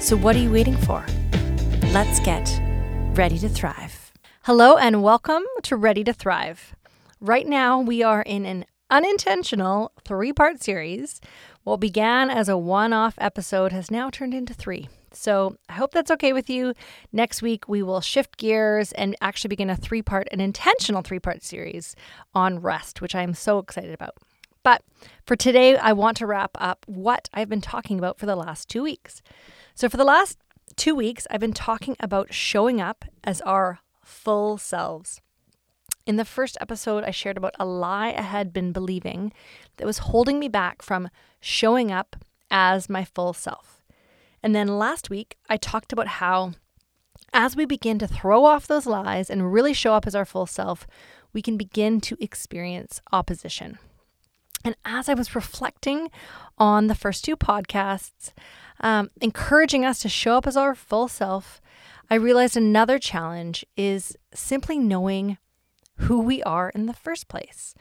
So, what are you waiting for? Let's get ready to thrive. Hello, and welcome to Ready to Thrive. Right now, we are in an unintentional three part series. What began as a one off episode has now turned into three. So I hope that's okay with you. Next week, we will shift gears and actually begin a three part, an intentional three part series on rest, which I am so excited about. But for today, I want to wrap up what I've been talking about for the last two weeks. So, for the last two weeks, I've been talking about showing up as our full selves. In the first episode, I shared about a lie I had been believing that was holding me back from showing up as my full self. And then last week, I talked about how as we begin to throw off those lies and really show up as our full self, we can begin to experience opposition. And as I was reflecting on the first two podcasts, um, encouraging us to show up as our full self, I realized another challenge is simply knowing who we are in the first place.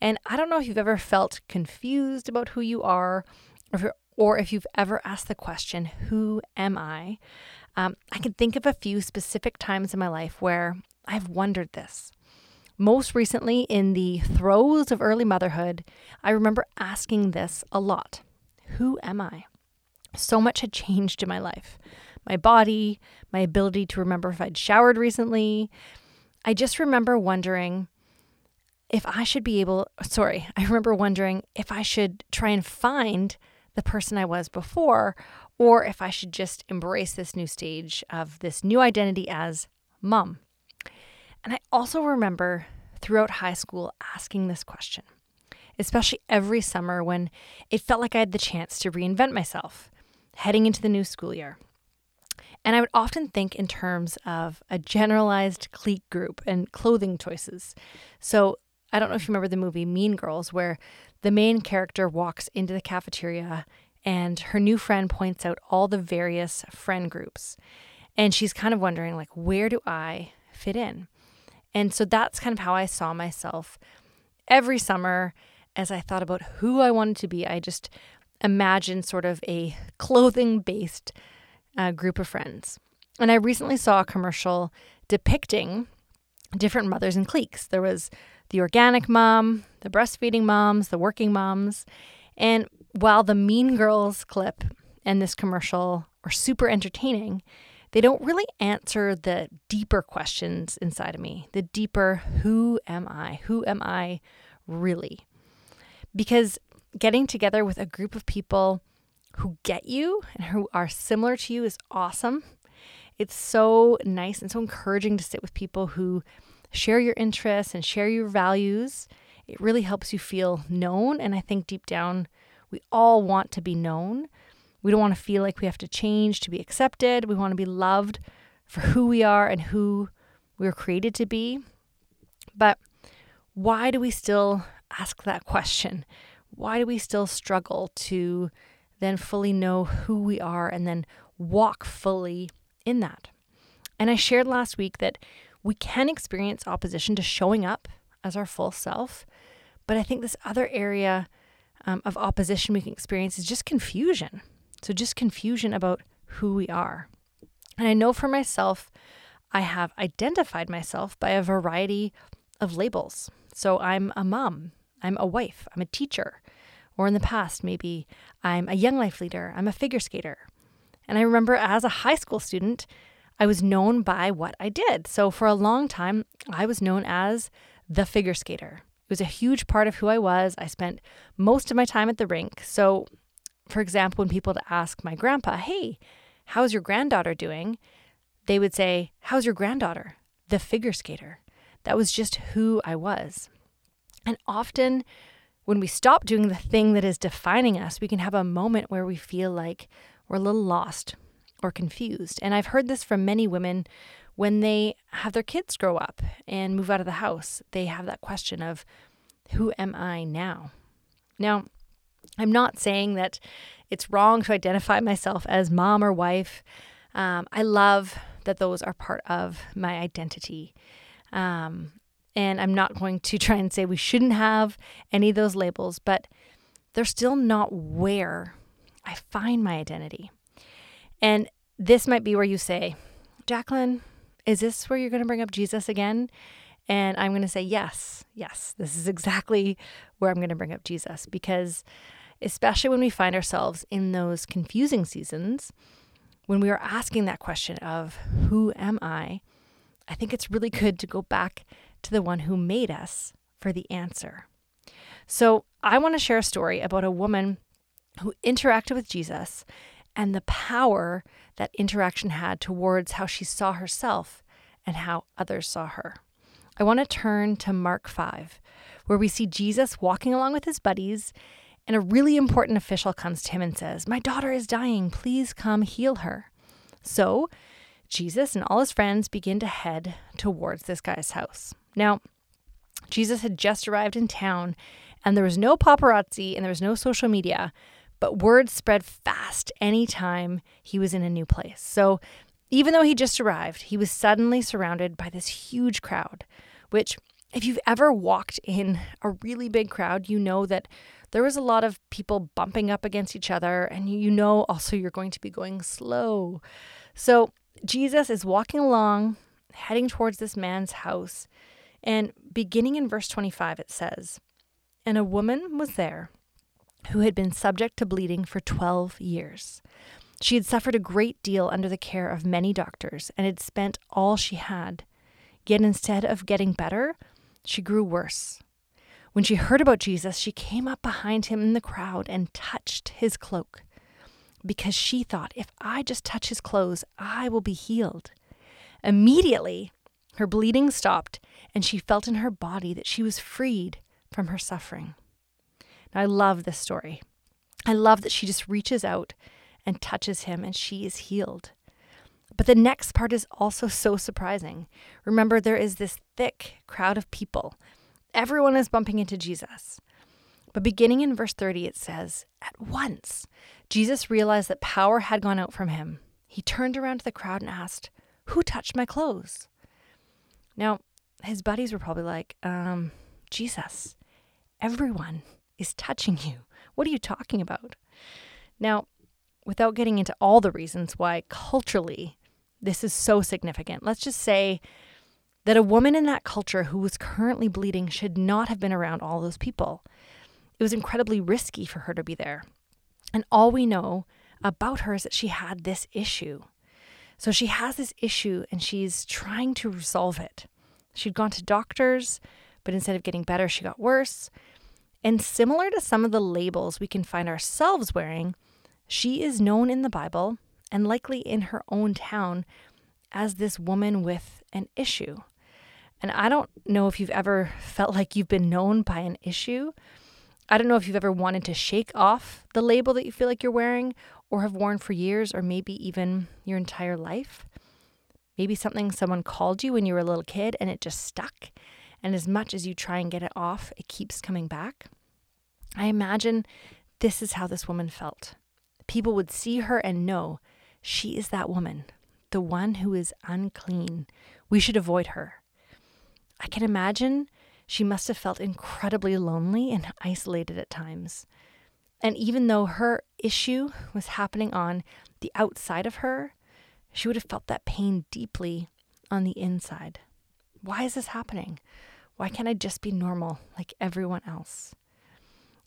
And I don't know if you've ever felt confused about who you are, or if, or if you've ever asked the question, Who am I? Um, I can think of a few specific times in my life where I've wondered this. Most recently, in the throes of early motherhood, I remember asking this a lot Who am I? So much had changed in my life my body, my ability to remember if I'd showered recently. I just remember wondering if I should be able, sorry, I remember wondering if I should try and find the person I was before, or if I should just embrace this new stage of this new identity as mom. And I also remember throughout high school asking this question, especially every summer when it felt like I had the chance to reinvent myself heading into the new school year. And I would often think in terms of a generalized clique group and clothing choices. So I don't know if you remember the movie Mean Girls, where the main character walks into the cafeteria and her new friend points out all the various friend groups. And she's kind of wondering, like, where do I fit in? And so that's kind of how I saw myself every summer as I thought about who I wanted to be. I just imagined sort of a clothing based a uh, group of friends. And I recently saw a commercial depicting different mothers and cliques. There was the organic mom, the breastfeeding moms, the working moms. And while the Mean Girls clip and this commercial are super entertaining, they don't really answer the deeper questions inside of me. The deeper, who am I? Who am I really? Because getting together with a group of people who get you and who are similar to you is awesome. It's so nice and so encouraging to sit with people who share your interests and share your values. It really helps you feel known. And I think deep down, we all want to be known. We don't want to feel like we have to change to be accepted. We want to be loved for who we are and who we were created to be. But why do we still ask that question? Why do we still struggle to then fully know who we are and then walk fully in that. And I shared last week that we can experience opposition to showing up as our full self. But I think this other area um, of opposition we can experience is just confusion. So, just confusion about who we are. And I know for myself, I have identified myself by a variety of labels. So, I'm a mom, I'm a wife, I'm a teacher, or in the past, maybe I'm a young life leader, I'm a figure skater. And I remember as a high school student, I was known by what I did. So for a long time, I was known as the figure skater. It was a huge part of who I was. I spent most of my time at the rink. So, for example, when people would ask my grandpa, Hey, how's your granddaughter doing? They would say, How's your granddaughter? The figure skater. That was just who I was. And often when we stop doing the thing that is defining us, we can have a moment where we feel like we're a little lost or confused. And I've heard this from many women when they have their kids grow up and move out of the house. They have that question of, who am I now? Now, I'm not saying that it's wrong to identify myself as mom or wife. Um, I love that those are part of my identity. Um, and I'm not going to try and say we shouldn't have any of those labels, but they're still not where I find my identity. And this might be where you say, Jacqueline, is this where you're going to bring up Jesus again? And I'm going to say, yes, yes, this is exactly where I'm going to bring up Jesus because, especially when we find ourselves in those confusing seasons, when we are asking that question of, who am I? I think it's really good to go back to the one who made us for the answer. So, I want to share a story about a woman who interacted with Jesus and the power that interaction had towards how she saw herself and how others saw her. I want to turn to Mark 5, where we see Jesus walking along with his buddies, and a really important official comes to him and says, My daughter is dying. Please come heal her. So, Jesus and all his friends begin to head towards this guy's house. Now, Jesus had just arrived in town, and there was no paparazzi and there was no social media, but word spread fast anytime he was in a new place. So even though he just arrived, he was suddenly surrounded by this huge crowd, which, if you've ever walked in a really big crowd, you know that there was a lot of people bumping up against each other, and you know also you're going to be going slow. So Jesus is walking along, heading towards this man's house, and beginning in verse 25, it says, And a woman was there who had been subject to bleeding for 12 years. She had suffered a great deal under the care of many doctors and had spent all she had. Yet instead of getting better, she grew worse. When she heard about Jesus, she came up behind him in the crowd and touched his cloak because she thought, if I just touch his clothes, I will be healed. Immediately, her bleeding stopped, and she felt in her body that she was freed from her suffering. Now, I love this story. I love that she just reaches out and touches him and she is healed. But the next part is also so surprising. Remember, there is this thick crowd of people. Everyone is bumping into Jesus. But beginning in verse 30, it says, At once, Jesus realized that power had gone out from him. He turned around to the crowd and asked, Who touched my clothes? Now, his buddies were probably like, um, Jesus, everyone is touching you. What are you talking about? Now, without getting into all the reasons why culturally this is so significant, let's just say that a woman in that culture who was currently bleeding should not have been around all those people. It was incredibly risky for her to be there. And all we know about her is that she had this issue. So she has this issue and she's trying to resolve it. She'd gone to doctors, but instead of getting better, she got worse. And similar to some of the labels we can find ourselves wearing, she is known in the Bible and likely in her own town as this woman with an issue. And I don't know if you've ever felt like you've been known by an issue. I don't know if you've ever wanted to shake off the label that you feel like you're wearing or have worn for years or maybe even your entire life. Maybe something someone called you when you were a little kid and it just stuck and as much as you try and get it off, it keeps coming back. I imagine this is how this woman felt. People would see her and know she is that woman, the one who is unclean. We should avoid her. I can imagine she must have felt incredibly lonely and isolated at times. And even though her issue was happening on the outside of her, she would have felt that pain deeply on the inside. Why is this happening? Why can't I just be normal like everyone else?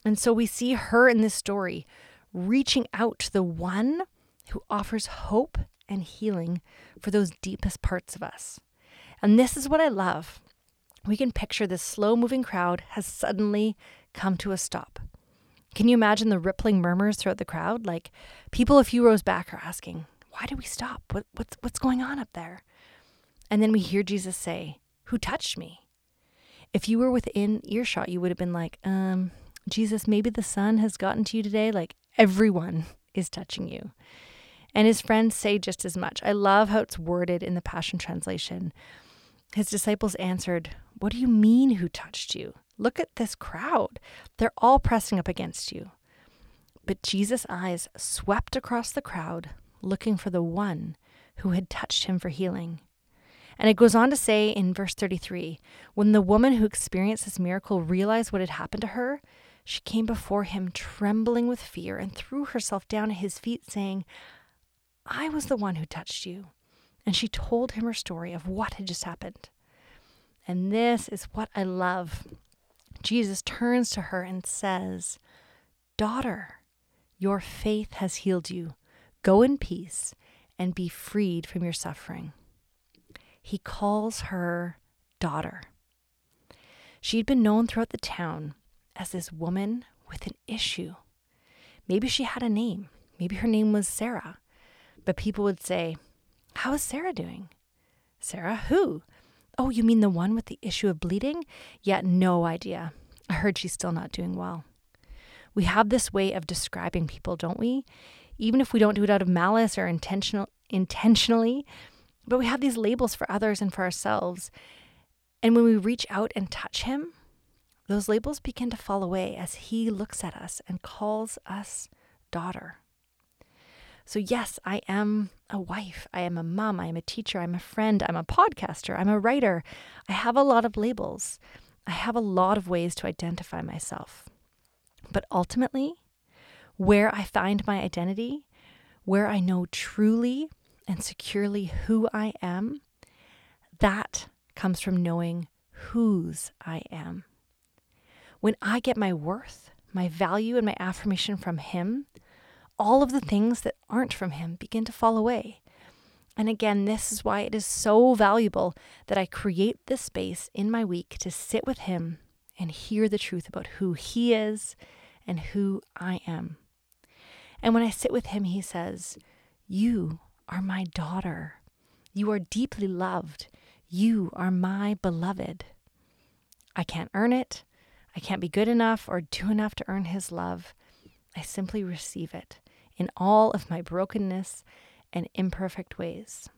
And so we see her in this story reaching out to the one who offers hope and healing for those deepest parts of us. And this is what I love. We can picture this slow moving crowd has suddenly come to a stop. Can you imagine the rippling murmurs throughout the crowd? Like people a few rows back are asking, Why do we stop? What, what's, what's going on up there? And then we hear Jesus say, Who touched me? if you were within earshot, you would have been like, um, Jesus, maybe the sun has gotten to you today. Like everyone is touching you. And his friends say just as much. I love how it's worded in the Passion Translation. His disciples answered, What do you mean, who touched you? Look at this crowd. They're all pressing up against you. But Jesus' eyes swept across the crowd, looking for the one who had touched him for healing. And it goes on to say in verse 33 when the woman who experienced this miracle realized what had happened to her, she came before him trembling with fear and threw herself down at his feet, saying, I was the one who touched you. And she told him her story of what had just happened. And this is what I love. Jesus turns to her and says, Daughter, your faith has healed you. Go in peace and be freed from your suffering he calls her daughter. She'd been known throughout the town as this woman with an issue. Maybe she had a name. Maybe her name was Sarah. But people would say, How is Sarah doing? Sarah, who? Oh, you mean the one with the issue of bleeding? Yet no idea. I heard she's still not doing well. We have this way of describing people, don't we? Even if we don't do it out of malice or intentional intentionally, but we have these labels for others and for ourselves. And when we reach out and touch Him, those labels begin to fall away as He looks at us and calls us daughter. So, yes, I am a wife. I am a mom. I am a teacher. I'm a friend. I'm a podcaster. I'm a writer. I have a lot of labels. I have a lot of ways to identify myself. But ultimately, where I find my identity, where I know truly and securely who I am, that comes from knowing whose I am. When I get my worth, my value, and my affirmation from Him, all of the things that aren't from Him begin to fall away. And again, this is why it is so valuable that I create this space in my week to sit with Him and hear the truth about who He is and who I am. And when I sit with Him, He says, You are my daughter. You are deeply loved. You are my beloved. I can't earn it. I can't be good enough or do enough to earn his love. I simply receive it in all of my brokenness and imperfect ways.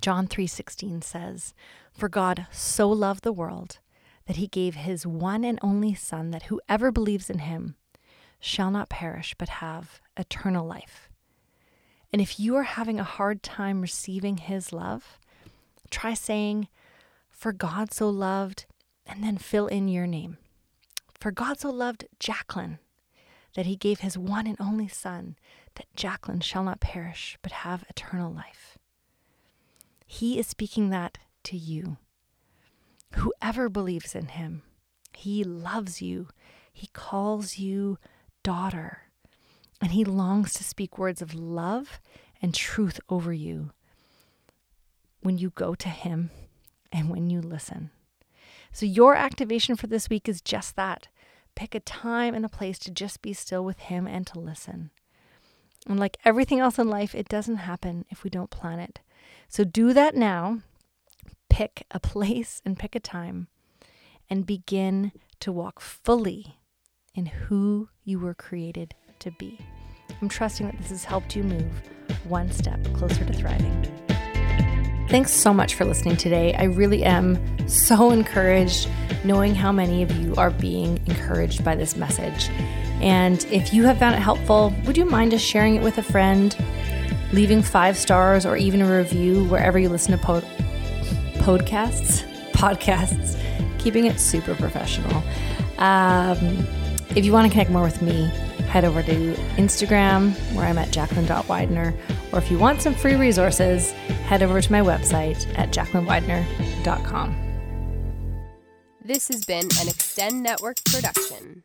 John 3:16 says, "For God so loved the world that he gave his one and only son that whoever believes in him shall not perish but have eternal life." And if you are having a hard time receiving His love, try saying, For God so loved, and then fill in your name. For God so loved Jacqueline that He gave His one and only Son, that Jacqueline shall not perish, but have eternal life. He is speaking that to you. Whoever believes in Him, He loves you. He calls you daughter. And He longs to speak words of love and truth over you when you go to Him and when you listen. So, your activation for this week is just that pick a time and a place to just be still with Him and to listen. And like everything else in life, it doesn't happen if we don't plan it. So, do that now. Pick a place and pick a time and begin to walk fully in who you were created to be. I'm trusting that this has helped you move one step closer to thriving. Thanks so much for listening today. I really am so encouraged knowing how many of you are being encouraged by this message. And if you have found it helpful, would you mind just sharing it with a friend, leaving five stars or even a review wherever you listen to po- podcasts? Podcasts, keeping it super professional. Um, if you want to connect more with me, head over to Instagram where I'm at jacqueline.widener. Or if you want some free resources, head over to my website at jacquelinewidener.com. This has been an Extend Network production.